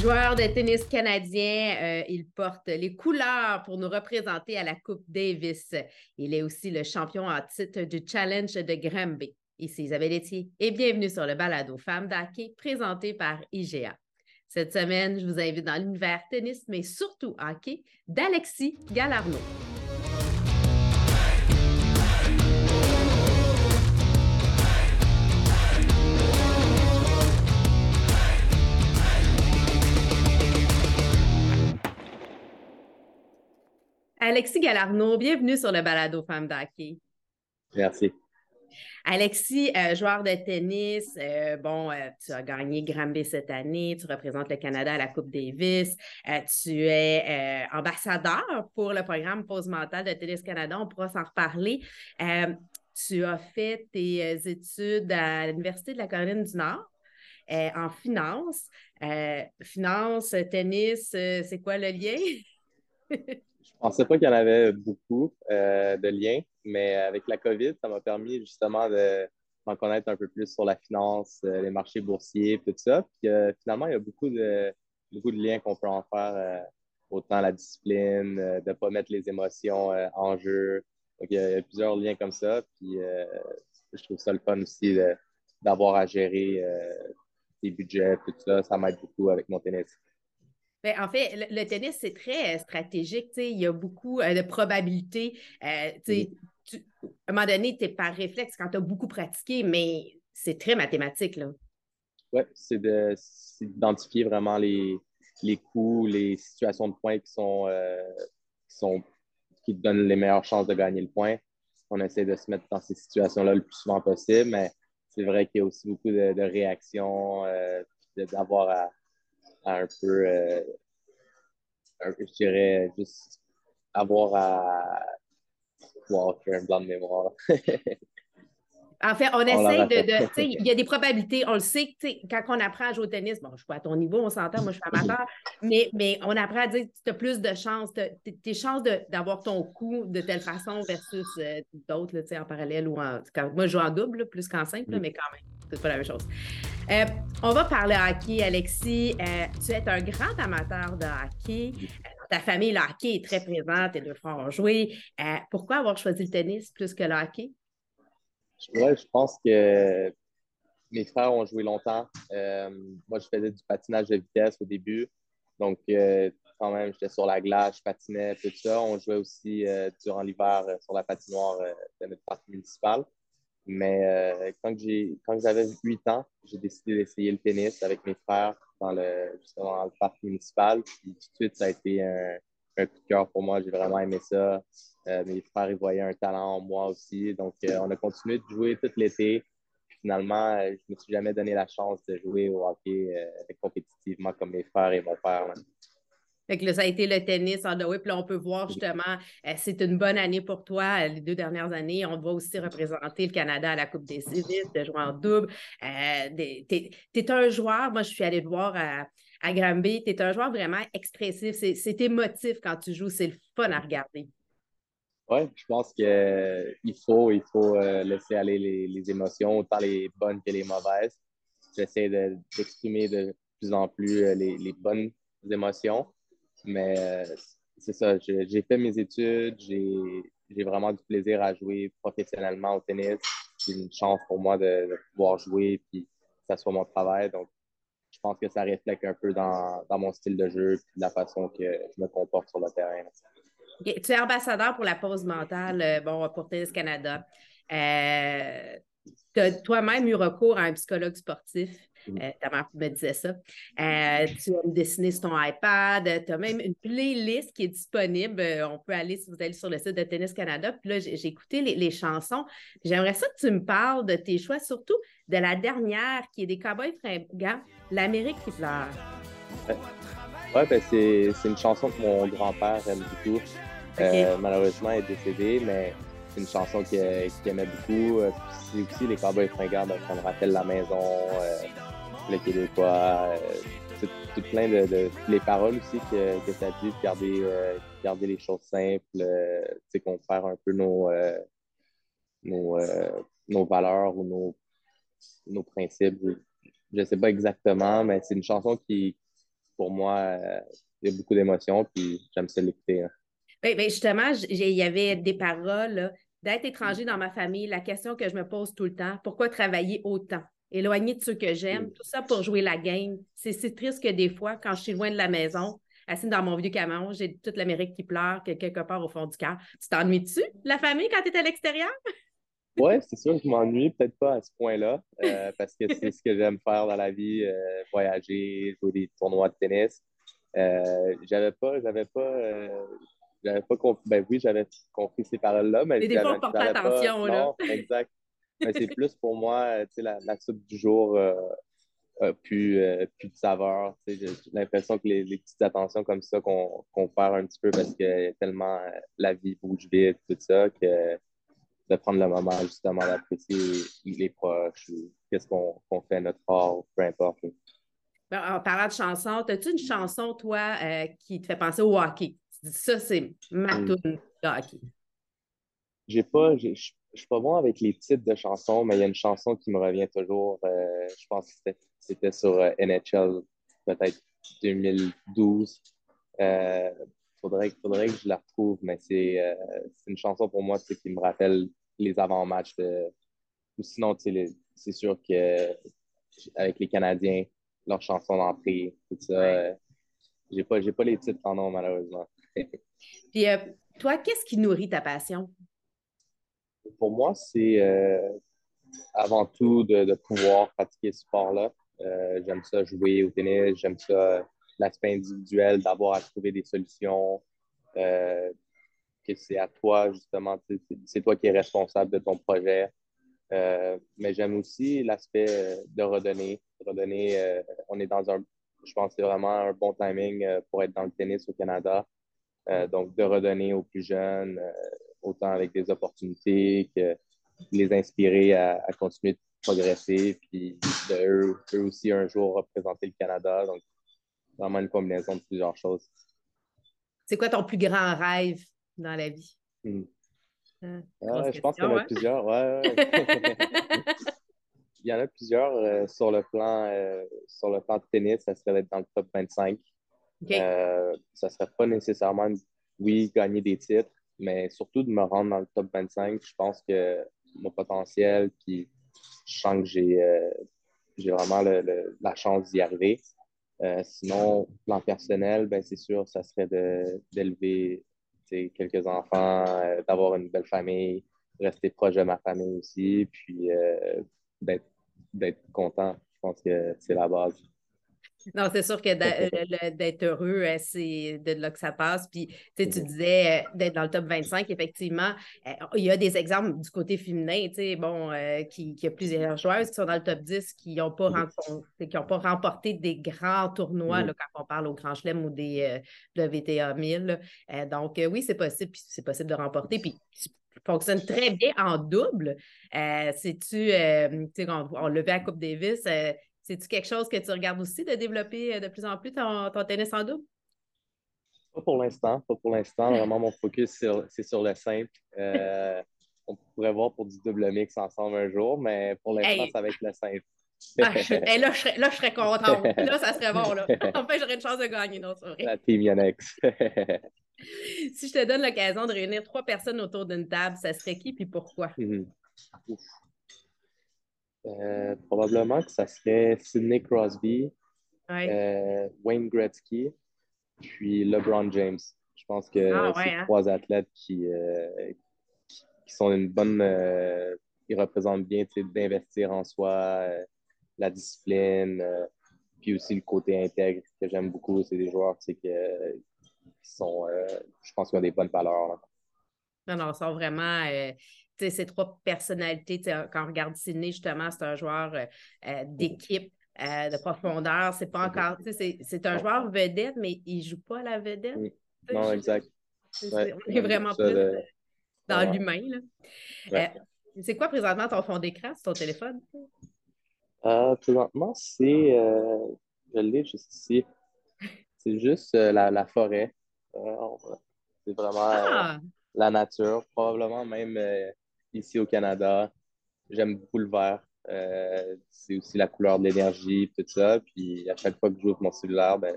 Joueur de tennis canadien, euh, il porte les couleurs pour nous représenter à la Coupe Davis. Il est aussi le champion en titre du Challenge de Granby. Ici Isabelle Etier et bienvenue sur le balado Femmes d'hockey présenté par IGA. Cette semaine, je vous invite dans l'univers tennis, mais surtout hockey, d'Alexis Galarno. Alexis Galarno, bienvenue sur le balado Femmes d'hockey. Merci. Alexis, euh, joueur de tennis, euh, bon, euh, tu as gagné Granby cette année, tu représentes le Canada à la Coupe Davis, tu es ambassadeur pour le programme Pause mentale de Tennis Canada, on pourra s'en reparler. tu as fait tes études à l'Université de la Caroline du Nord en finance. finance, tennis, c'est quoi le lien? Je pensais pas qu'il y en avait beaucoup euh, de liens, mais avec la COVID, ça m'a permis justement de m'en connaître un peu plus sur la finance, euh, les marchés boursiers, tout ça. Puis euh, finalement, il y a beaucoup de, liens qu'on peut en faire, autant la discipline, de ne pas mettre les émotions en jeu. Donc, il y, a, plusieurs liens comme ça. Puis je trouve ça le fun aussi d'avoir à gérer les budgets, tout ça. Ça m'aide beaucoup avec mon tennis. Ben, en fait, le, tennis, c'est très euh, stratégique. Il y a beaucoup euh, de probabilités. Euh, à un moment donné, tu es par réflexe quand tu as beaucoup pratiqué, mais c'est très mathématique. Oui, c'est d'identifier vraiment les, les coups, les situations de points qui sont, qui sont qui te donnent les meilleures chances de gagner le point. On essaie de se mettre dans ces situations-là le plus souvent possible, mais c'est vrai qu'il y a aussi beaucoup de, de réactions, d'avoir à un peu, euh, je dirais, juste avoir à. Wow, faire un blanc de mémoire. En fait, on, essaie de. il y a des probabilités. On le sait, quand on apprend à jouer au tennis, bon, je ne suis pas à ton niveau, on s'entend, moi je suis amateur, mais, mais on apprend à dire que tu as plus de chances, tes chances d'avoir ton coup de telle façon versus euh, d'autres en parallèle ou en. moi, je joue en double plus qu'en simple, mais quand même, c'est pas la même chose. Euh, on va parler hockey, Alexis. Euh, tu es un grand amateur de hockey. ta famille, le hockey est très présente, tes deux frères ont joué. pourquoi avoir choisi le tennis plus que le hockey? Ouais, je pense que mes frères ont joué longtemps. Euh, moi, je faisais du patinage de vitesse au début. Donc, euh, quand même, j'étais sur la glace, je patinais, tout ça. On jouait aussi euh, durant l'hiver sur la patinoire de notre parc municipal. Mais quand, quand j'avais 8 ans, j'ai décidé d'essayer le tennis avec mes frères dans le, justement dans le parc municipal. Puis tout de suite, ça a été un, un coup de cœur pour moi. J'ai vraiment aimé ça. Euh, mes frères, ils voyaient un talent en moi aussi. Donc, euh, on a continué de jouer tout l'été. Finalement, euh, je ne me suis jamais donné la chance de jouer au hockey compétitivement comme mes frères et mon père. Ça a été le tennis en Puis là, on peut voir justement, c'est une bonne année pour toi, les deux dernières années. On doit aussi représenter le Canada à la Coupe des Civis, de jouer en double. tu es, un joueur, moi, je suis allée te voir à, à Granby, tu es un joueur vraiment expressif. C'est émotif quand tu joues, c'est le fun à regarder. Oui, je pense qu'il faut, il faut euh, laisser aller les, émotions, autant les bonnes que les mauvaises. J'essaie d'exprimer de, plus en plus euh, les, bonnes émotions. Mais euh, c'est ça, j'ai fait mes études, j'ai vraiment du plaisir à jouer professionnellement au tennis. C'est une chance pour moi de, pouvoir jouer et que ça soit mon travail. Donc, je pense que ça reflète un peu dans, dans mon style de jeu et la façon que je me comporte sur le terrain. Tu es ambassadeur pour la pause mentale euh, bon, pour Tennis Canada. Euh, tu as toi-même eu recours à un psychologue sportif? Euh, ta mère me disait ça. tu as dessiné sur ton iPad. Tu as même une playlist qui est disponible. On peut aller, si vous allez sur le site de Tennis Canada. Puis là, j'ai écouté les, chansons. J'aimerais ça que tu me parles de tes choix, surtout de la dernière qui est des Cowboys fringants, L'Amérique qui pleure. Oui, ben c'est une chanson que mon grand-père aime beaucoup. Euh, malheureusement, elle est décédé, mais c'est une chanson qu'il aimait beaucoup. Euh, c'est aussi les Cowboys fringants, donc ça me rappelle la maison, euh, le Québécois. c'est plein de, Les paroles aussi que, que ça dit, de garder, garder les choses simples, c'est qu'on perd un peu nos, nos, nos valeurs ou nos, nos principes. Je ne sais pas exactement, mais c'est une chanson qui, pour moi, il y a beaucoup d'émotions, puis j'aime ça l'écouter. Hein. Ben, ben, justement, il y avait des paroles d'être étranger dans ma famille. La question que je me pose tout le temps, pourquoi travailler autant? Éloigné de ceux que j'aime, tout ça pour jouer la game. C'est si triste que des fois, quand je suis loin de la maison, assis dans mon vieux camion, j'ai toute l'Amérique qui pleure quelque part au fond du cœur. Tu t'ennuies-tu la famille quand tu es à l'extérieur? Oui, c'est sûr que je m'ennuie, peut-être pas à ce point-là, euh, parce que c'est ce que j'aime faire dans la vie, euh, voyager, jouer des tournois de tennis. Euh, j'avais pas, j'avais pas, j'avais pas compris, ben oui, j'avais compris ces paroles-là, mais des fois, on attention, là. Non, exact. Mais c'est plus pour moi, tu sais, la, la, soupe du jour plus, plus de saveur. J'ai l'impression que les, petites attentions comme ça qu'on perd un petit peu parce que tellement la vie bouge vite, tout ça, que de prendre le moment justement d'apprécier les proches ou qu'est-ce qu'on fait notre part, peu importe. Ben, en parlant de chansons, as-tu une chanson, toi, euh, qui te fait penser au hockey? ça, c'est ma hmm. tune de hockey. J'ai pas, je suis pas bon avec les titres de chansons, mais il y a une chanson qui me revient toujours. Euh, je pense que c'était sur euh, NHL, peut-être 2012. Il faudrait, faudrait que je la retrouve, mais c'est une chanson pour moi qui me rappelle les avant-matchs. Ou sinon, c'est sûr que avec les Canadiens, leurs chansons d'entrée, tout ça, euh, j'ai pas, pas les titres en nom, malheureusement. Puis, euh, toi, qu'est-ce qui nourrit ta passion? Pour moi, c'est euh, avant tout de, pouvoir pratiquer ce sport-là. j'aime ça jouer au tennis, j'aime ça l'aspect individuel, d'avoir à trouver des solutions, que c'est à toi, justement, c'est toi qui es responsable de ton projet. Euh, mais j'aime aussi l'aspect euh, de redonner. Redonner, euh, on est dans un, je pense que c'est vraiment un bon timing pour être dans le tennis au Canada. donc, de redonner aux plus jeunes, autant avec des opportunités que les inspirer à, continuer de progresser, puis de eux, eux, aussi un jour représenter le Canada. Donc, vraiment une combinaison de plusieurs choses. C'est quoi ton plus grand rêve dans la vie? Hmm. Euh, je pense qu'il y en a plusieurs. Ouais, il y en a plusieurs euh, sur, le plan, euh, sur le plan de tennis. Ça serait d'être dans le top 25. ça ne serait pas nécessairement, oui, gagner des titres, mais surtout de me rendre dans le top 25. Je pense que mon potentiel, puis je sens que j'ai j'ai vraiment la chance d'y arriver. sinon, plan personnel, ben, c'est sûr, ça serait d'élever quelques enfants, euh, d'avoir une belle famille, rester proche de ma famille aussi, puis euh, d'être content. Je pense que c'est la base. Non, c'est sûr que d'être heureux, euh, c'est de là que ça passe. Puis, tu disais d'être dans le top 25, effectivement, il y a des exemples du côté féminin, tu sais, bon, qui, qui, a plusieurs joueuses qui sont dans le top 10 qui n'ont pas, pas remporté des grands tournois, là, quand on parle au Grand Chelem ou des WTA 1000. donc, oui, c'est possible, puis c'est possible de remporter. Puis, fonctionne très bien en double. C'est-tu, on, on l'a vu à Coupe Davis, c'est-tu quelque chose que tu regardes aussi de développer euh, de plus en plus ton, tennis en double? Pas pour l'instant, pas pour l'instant. Vraiment, mon focus, c'est sur le simple. Euh, on pourrait voir pour du double mix ensemble un jour, mais pour l'instant, ça va être le simple. Ah, là, je serais, là, je serais contente. Là, ça serait bon. Là. Enfin, j'aurais une chance de gagner, non, c'est La team Yannex. si je te donne l'occasion de réunir trois personnes autour d'une table, ça serait qui et pourquoi? Mm-hmm. Euh, probablement que ça serait Sidney Crosby, euh, Wayne Gretzky, puis LeBron James. Je pense que ah, c'est hein? trois athlètes qui, euh, qui, sont une bonne. ils représentent bien d'investir en soi, la discipline, puis aussi le côté intègre que j'aime beaucoup. C'est des joueurs qui sont. je pense qu'ils ont des bonnes valeurs. Non, non, ils sont vraiment ces trois personnalités, quand on regarde Sidney, justement, c'est un joueur euh, euh, d'équipe. Euh, de profondeur, c'est pas encore, c'est un joueur vedette, mais il joue pas à la vedette. Non, exact. on est vraiment plus dans l'humain. c'est quoi présentement ton fond d'écran sur ton téléphone? présentement, c'est, je l'ai juste ici, c'est juste la, forêt. c'est vraiment ah! la nature, probablement même ici au Canada. J'aime beaucoup le vert. Euh, c'est aussi la couleur de l'énergie, tout ça. Puis à chaque fois que j'ouvre mon cellulaire, ben,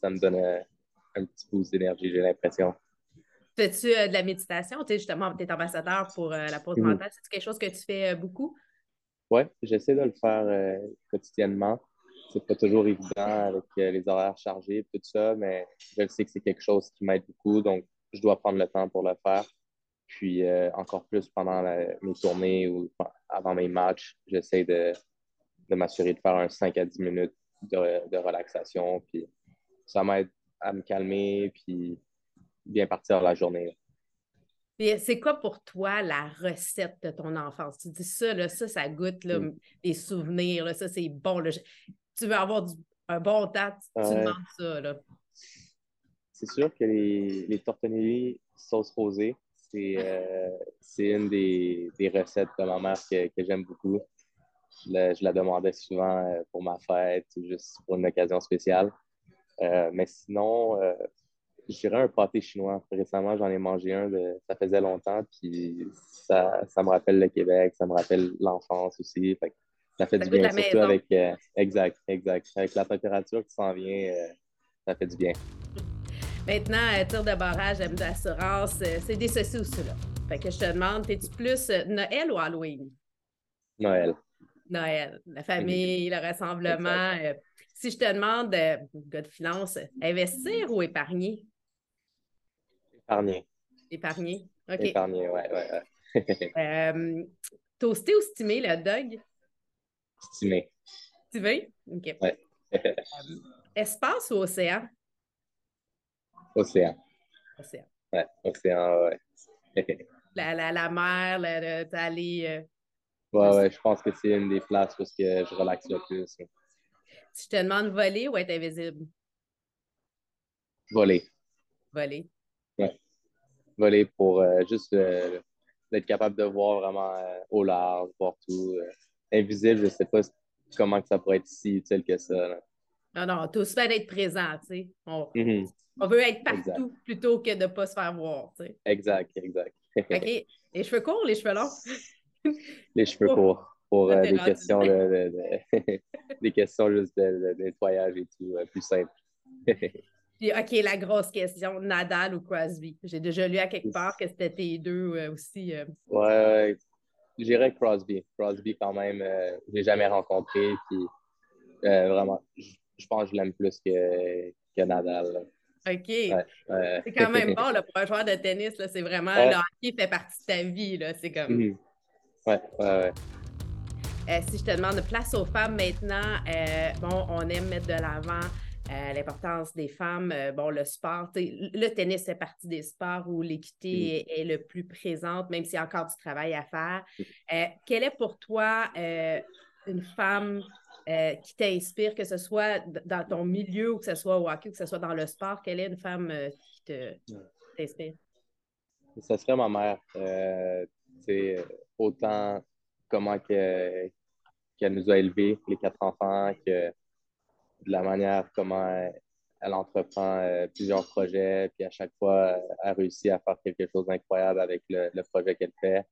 ça me donne un petit boost d'énergie, j'ai l'impression. Fais-tu de la méditation? Tu justement, tu es ambassadeur pour la pause mentale. C'est quelque chose que tu fais beaucoup? Oui, j'essaie de le faire quotidiennement. C'est pas toujours évident avec les horaires chargés et tout ça, mais je sais que c'est quelque chose qui m'aide beaucoup. Donc, je dois prendre le temps pour le faire. Puis euh, encore plus pendant mes tournées ou avant mes matchs, j'essaie de, m'assurer de faire un 5 à 10 minutes de, relaxation. Puis ça m'aide à me calmer puis bien partir la journée. C'est quoi pour toi la recette de ton enfance? Tu dis ça, là, ça, ça goûte là, mm. les souvenirs, là, ça, c'est bon. Tu veux avoir un bon temps, tu, demandes ça. C'est sûr que les, les tortellini sauce rosée, euh, c'est une des, des, recettes de ma mère que, que j'aime beaucoup. Je la, demandais souvent euh, pour ma fête, juste pour une occasion spéciale. Euh, mais sinon, je dirais un pâté chinois. Récemment, j'en ai mangé un, de, ça faisait longtemps, puis ça, ça, me rappelle le Québec, ça me rappelle l'enfance aussi. ça fait du bien, surtout avec. exact, exact. Avec la température qui s'en vient, ça fait du bien. Maintenant, euh, tir de barrage, aime d'assurance, euh, c'est des ceci ou cela. Fait que je te demande, es-tu plus euh, Noël ou Halloween? Noël. Noël. La famille, le rassemblement. si je te demande, gars de finance, investir ou épargner? Épargner. Épargner. OK. Épargner, ouais, ouais. ouais. toasté ou stimé, le dog? Stimé. Stimé? OK. Ouais. espace ou océan? Océan. Océan. Ouais, océan, ouais. la, la, la mer, d'aller. Euh, ouais, ouais, je pense que c'est une des places où je relaxe le plus. Si je te demande voler ou être invisible? Voler. Voler. Ouais. Voler pour euh, juste euh, être capable de voir vraiment au large, voir tout. invisible, je ne sais pas comment que ça pourrait être si utile que ça. Non, non, tout se fait d'être présent, tu sais. Mm-hmm. On veut être partout plutôt que de ne pas se faire voir. Tu sais. Exact, exact. OK. Les cheveux courts, les cheveux longs? les cheveux courts. Pour euh, des, questions de, des questions juste de, nettoyage et tout, euh, plus simple. Puis, OK, la grosse question, Nadal ou Crosby? J'ai déjà lu à quelque part que c'était tes deux euh, aussi. Ouais, je dirais Crosby. Crosby, quand même, je l'ai jamais rencontré. Puis, vraiment, je, pense que je l'aime plus que, que Nadal. OK. C'est quand même bon là, pour un joueur de tennis. C'est vraiment le hockey fait partie de ta vie. C'est comme. Mhm. Ouais, ouais, ouais. Euh, si je te demande de place aux femmes maintenant, euh, bon, on aime mettre de l'avant euh, l'importance des femmes. bon, le sport, le tennis fait partie des sports où l'équité mhm. est, le plus présente, même s'il y a encore du travail à faire. Mhm. quelle est pour toi une femme euh, qui t'inspire, que ce soit dans ton milieu ou que ce soit au hockey ou que ce soit dans le sport? Quelle est une femme euh, qui t'inspire? Ce serait ma mère. Euh, autant comment qu'elle nous a élevés, les quatre enfants, que de la manière comment elle, entreprend plusieurs projets, puis à chaque fois, elle réussit à faire quelque chose d'incroyable avec le, le projet qu'elle fait.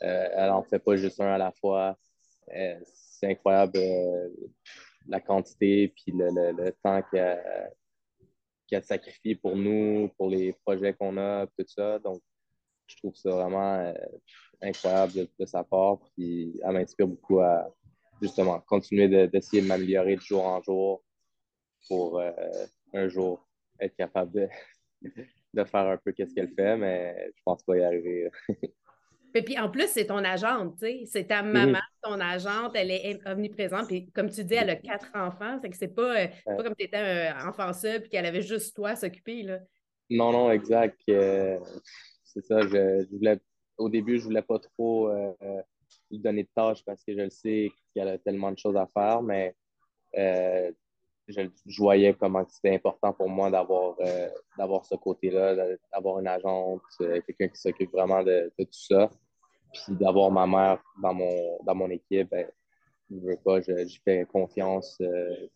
elle n'en fait pas juste un à la fois c'est incroyable euh, la quantité puis le, temps qu'elle sacrifie pour nous, pour les projets qu'on a, tout ça. Donc, je trouve ça vraiment euh, incroyable de, sa part. Puis elle m'inspire beaucoup à justement continuer d'essayer de, m'améliorer de jour en jour pour euh, un jour être capable de, de faire un peu qu'est-ce qu'elle fait, mais je pense pas y arriver. Et puis en plus, c'est ton agente, tu sais. C'est ta mhm. maman, ton agente, elle est omniprésente. Puis comme tu dis, elle a quatre enfants. C'est que c'est pas, euh, pas comme tu étais un enfant seul puis qu'elle avait juste toi à s'occuper, là. Non, non, exact. Euh, c'est ça. Je, voulais, au début, je voulais pas trop euh, lui donner de tâches parce que je le sais qu'elle a tellement de choses à faire, mais je, voyais comment c'était important pour moi d'avoir d'avoir ce côté-là, d'avoir une agente, quelqu'un qui s'occupe vraiment de, tout ça. Puis d'avoir ma mère dans mon, dans mon équipe, ben, je veux pas, je, fais confiance. Euh,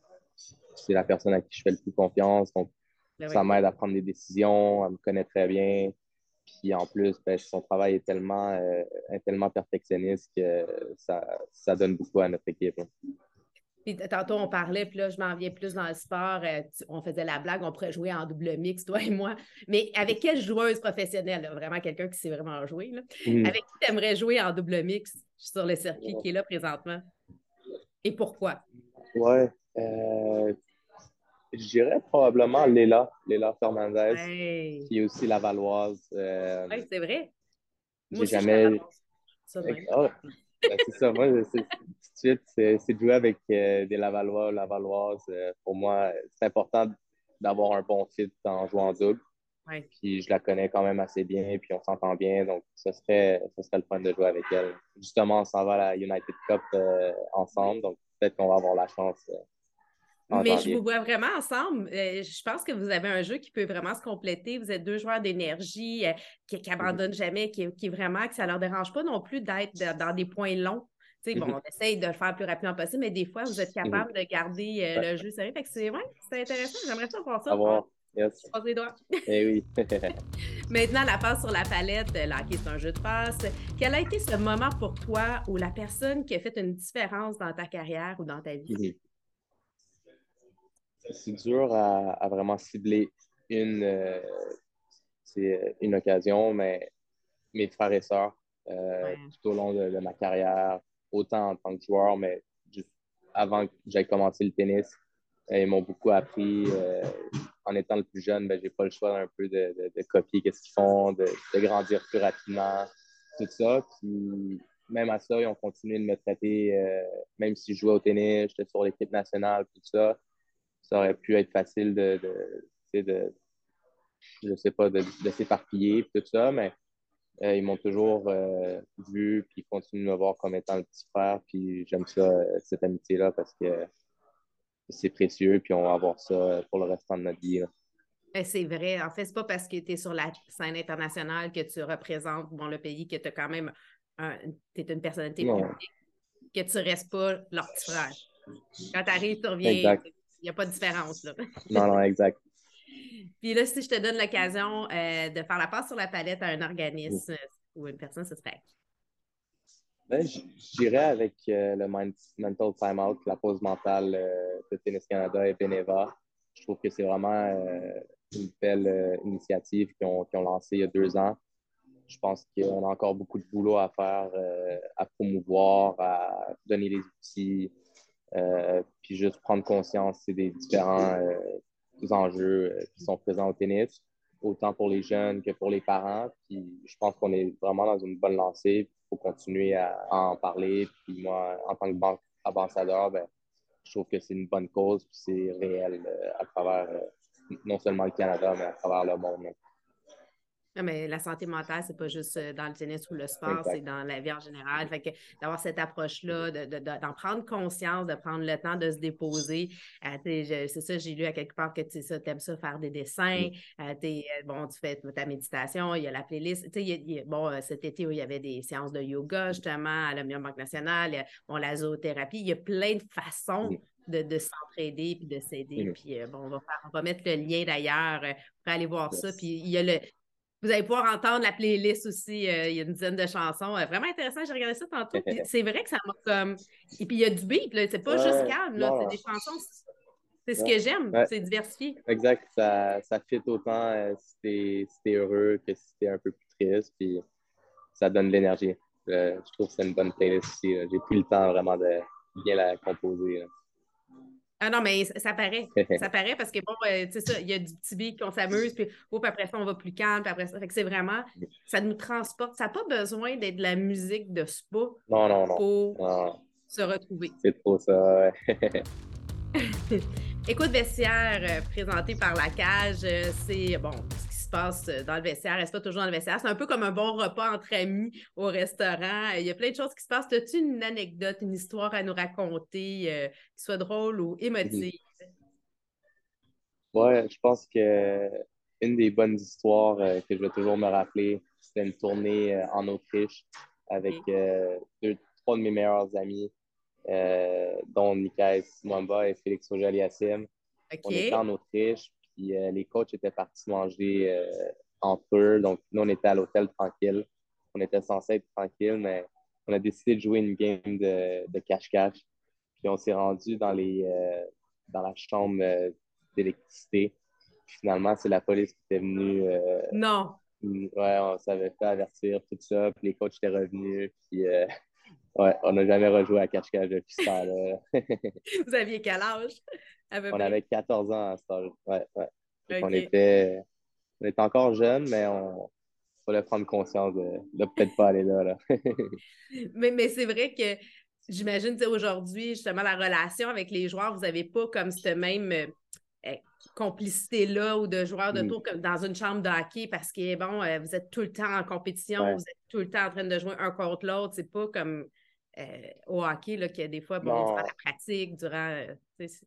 c'est la personne à qui je fais le plus confiance. Donc, ben ça m'aide à prendre des décisions. Elle me connaît très bien. Puis en plus, ben, son travail est tellement, euh, tellement perfectionniste que ça, ça, donne beaucoup à notre équipe. Puis tantôt, on parlait, puis là, je m'en viens plus dans le sport. Euh, on faisait la blague, on pourrait jouer en double mix, toi et moi. Mais avec quelle joueuse professionnelle? Vraiment quelqu'un qui sait vraiment jouer. Mm. Avec qui tu aimerais jouer en double mix sur le circuit qui est là présentement? Et pourquoi? Ouais. Euh, je dirais probablement Léla, Léla Fernandez, qui est aussi la Valoise. Euh, oui, c'est vrai. J'ai jamais. Ben, c'est ça, moi, tout de suite, c'est de jouer avec euh, des Lavallois, Lavalloises. Euh, pour moi, c'est important d'avoir un bon fit en jouant en double. Puis je la connais quand même assez bien, puis on s'entend bien. Donc, ce serait, ce serait le fun de jouer avec elle. Justement, on s'en va à la United Cup ensemble. Donc, peut-être qu'on va avoir la chance mais je vous vois vraiment ensemble. Euh, je pense que vous avez un jeu qui peut vraiment se compléter. Vous êtes deux joueurs d'énergie euh, qui n'abandonnent mhm. jamais, qui, qui, vraiment, que ça ne leur dérange pas non plus d'être dans des points longs. bon, mhm. on essaye de le faire le plus rapidement possible, mais des fois, vous êtes mhm. capable de garder euh, le jeu sérieux. c'est ouais, intéressant. J'aimerais ça voir ça. Yes. les doigts. eh oui. Maintenant, la passe sur la palette, là, qui est un jeu de passe. Quel a été ce moment pour toi où la personne qui a fait une différence dans ta carrière ou dans ta vie? C'est dur à, vraiment cibler une, euh, une occasion, mais mes frères et sœurs, euh, tout au long de, ma carrière, autant en tant que joueur, mais avant que j'aille commencer le tennis, euh, ils m'ont beaucoup appris. en étant le plus jeune, ben, je n'ai pas le choix un peu de, de, copier ce qu'ils font, de, grandir plus rapidement, tout ça. Puis, même à ça, ils ont continué de me traiter, même si je jouais au tennis, j'étais sur l'équipe nationale, tout ça ça aurait pu être facile de, de, je sais pas, de, s'éparpiller tout ça, mais euh, ils m'ont toujours euh, vu puis ils continuent de me voir comme étant le petit frère. Puis j'aime ça, euh, cette amitié-là, parce que c'est précieux, puis on va avoir ça pour le restant de notre vie. Ben, c'est vrai. En fait, c'est pas parce que tu es sur la scène internationale que tu représentes bon, le pays que tu quand même un, es une personnalité publique que tu ne restes pas leur petit frère. Quand tu arrives, tu reviens. Il n'y a pas de différence. Là. non, non, exact. Puis là, si je te donne l'occasion euh, de faire la passe sur la palette à un organisme ou une personne, ce serait ben, je dirais avec euh, le Mental Timeout, la pause mentale euh, de Tennis Canada et Beneva. Je trouve que c'est vraiment une belle initiative qu'ils ont, ont lancée il y a deux ans. Je pense qu'on a encore beaucoup de boulot à faire, à promouvoir, à donner les outils, euh, juste prendre conscience des différents euh, enjeux euh, qui sont présents au tennis, autant pour les jeunes que pour les parents. Puis je pense qu'on est vraiment dans une bonne lancée. Il faut continuer à, en parler. Puis moi, en tant que banque ambassadeur, ben, je trouve que c'est une bonne cause. Puis c'est réel à travers non seulement le Canada, mais à travers le monde. Non, mais la santé mentale, c'est pas juste euh, dans le tennis ou le sport, c'est dans la vie en général. Fait que d'avoir cette approche-là, d'en prendre conscience, de prendre le temps de se déposer. Euh, c'est ça, j'ai lu à quelque part que tu aimes ça faire des dessins. Euh, bon, tu fais ta méditation, il y a la playlist. bon, cet été, où il y avait des séances de yoga, justement, à la Banque nationale, bon, la zoothérapie. Il y a plein de façons de, s'entraider puis de s'aider. Puis bon, on va, on va mettre le lien d'ailleurs pour aller voir ça. Puis il y a le, vous allez pouvoir entendre la playlist aussi. Euh, il y a une dizaine de chansons. Euh, vraiment intéressant. J'ai regardé ça tantôt. C'est vrai que ça m'a comme. Et puis il y a du beat, là. C'est pas juste calme, là. C'est des chansons. C'est ce que j'aime. C'est diversifié. Exact. Ça, ça fit autant euh, si t'es heureux que si t'es un peu plus triste. Puis ça donne de l'énergie. je trouve que c'est une bonne playlist aussi. J'ai pris le temps vraiment de bien la composer. Ah non, mais ça, paraît. ça paraît parce que, bon, euh, tu sais ça, il y a du petit beat qu'on s'amuse, puis après ça, on va plus calme, puis après ça. Fait que c'est vraiment, ça nous transporte. Ça n'a pas besoin d'être de la musique de spa non, non, non. pour se retrouver. C'est trop ça, Écoute vestiaire euh, présenté par la cage, euh, c'est bon, passe euh, dans le vestiaire, reste pas toujours dans le vestiaire. C'est un peu comme un bon repas entre amis au restaurant. Il y a plein de choses qui se passent. As-tu une anecdote, une histoire à nous raconter euh, qui soit drôle ou émotive? Oui, je pense que une des bonnes histoires euh, que je vais toujours me rappeler, c'était une tournée en Autriche avec deux, trois de mes meilleurs amis, dont Nikai Mwamba et Félix Ojaliassim. On était en Autriche, puis euh, les coachs étaient partis manger euh, entre eux. Donc, nous, on était à l'hôtel tranquille. On était censé être tranquille, mais on a décidé de jouer une game de cache-cache. Puis on s'est rendu dans, les, dans la chambre d'électricité. Finalement, c'est la police qui était venue. non. Ouais, on s'avait fait avertir, tout ça. Puis les coachs étaient revenus. Puis Ouais, on n'a jamais rejoué à cache-cache depuis ce temps-là. Vous aviez quel âge? On avait 14 ans à ce âge. Ouais, ouais. On, était, on était encore jeunes, mais on fallait prendre conscience de ne peut-être pas aller là. mais mais c'est vrai que j'imagine aujourd'hui, justement, la relation avec les joueurs, vous n'avez pas comme cette même euh, euh, complicité-là ou de joueurs de mm. tour comme dans une chambre de hockey parce que bon, euh, vous êtes tout le temps en compétition, vous êtes tout le temps en train de jouer un contre l'autre. C'est pas comme euh, au hockey, là, que des fois, bon, durant la pratique, durant. Euh,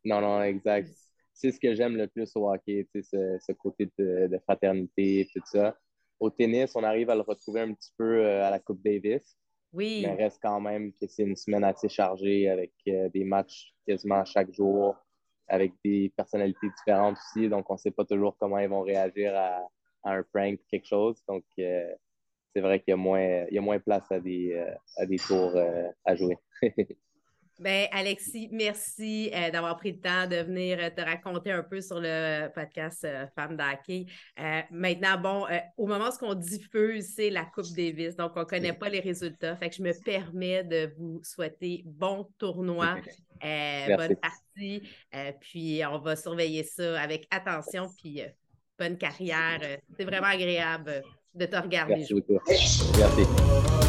non, non, exact. C'est ce que j'aime le plus au hockey, ce, ce côté de, de, fraternité, tout ça. Au tennis, on arrive à le retrouver un petit peu euh, à la Coupe Davis. Oui. Mais reste quand même que c'est une semaine assez chargée avec des matchs quasiment chaque jour, avec des personnalités différentes aussi. Donc, on ne sait pas toujours comment ils vont réagir à, un prank ou quelque chose. Donc, c'est vrai qu'il y a moins, il y a moins place à des, euh, à des tours euh, à jouer. ben, Alexis, merci euh, d'avoir pris le temps de venir te raconter un peu sur le podcast Femmes d'Hockey. maintenant, bon, au moment où on diffuse, c'est la Coupe Davis, donc on ne connaît pas les résultats. Fait que je me permets de vous souhaiter bon tournoi, bonne partie. puis on va surveiller ça avec attention. Puis bonne carrière. C'est vraiment agréable de te regarder. Merci beaucoup. Merci.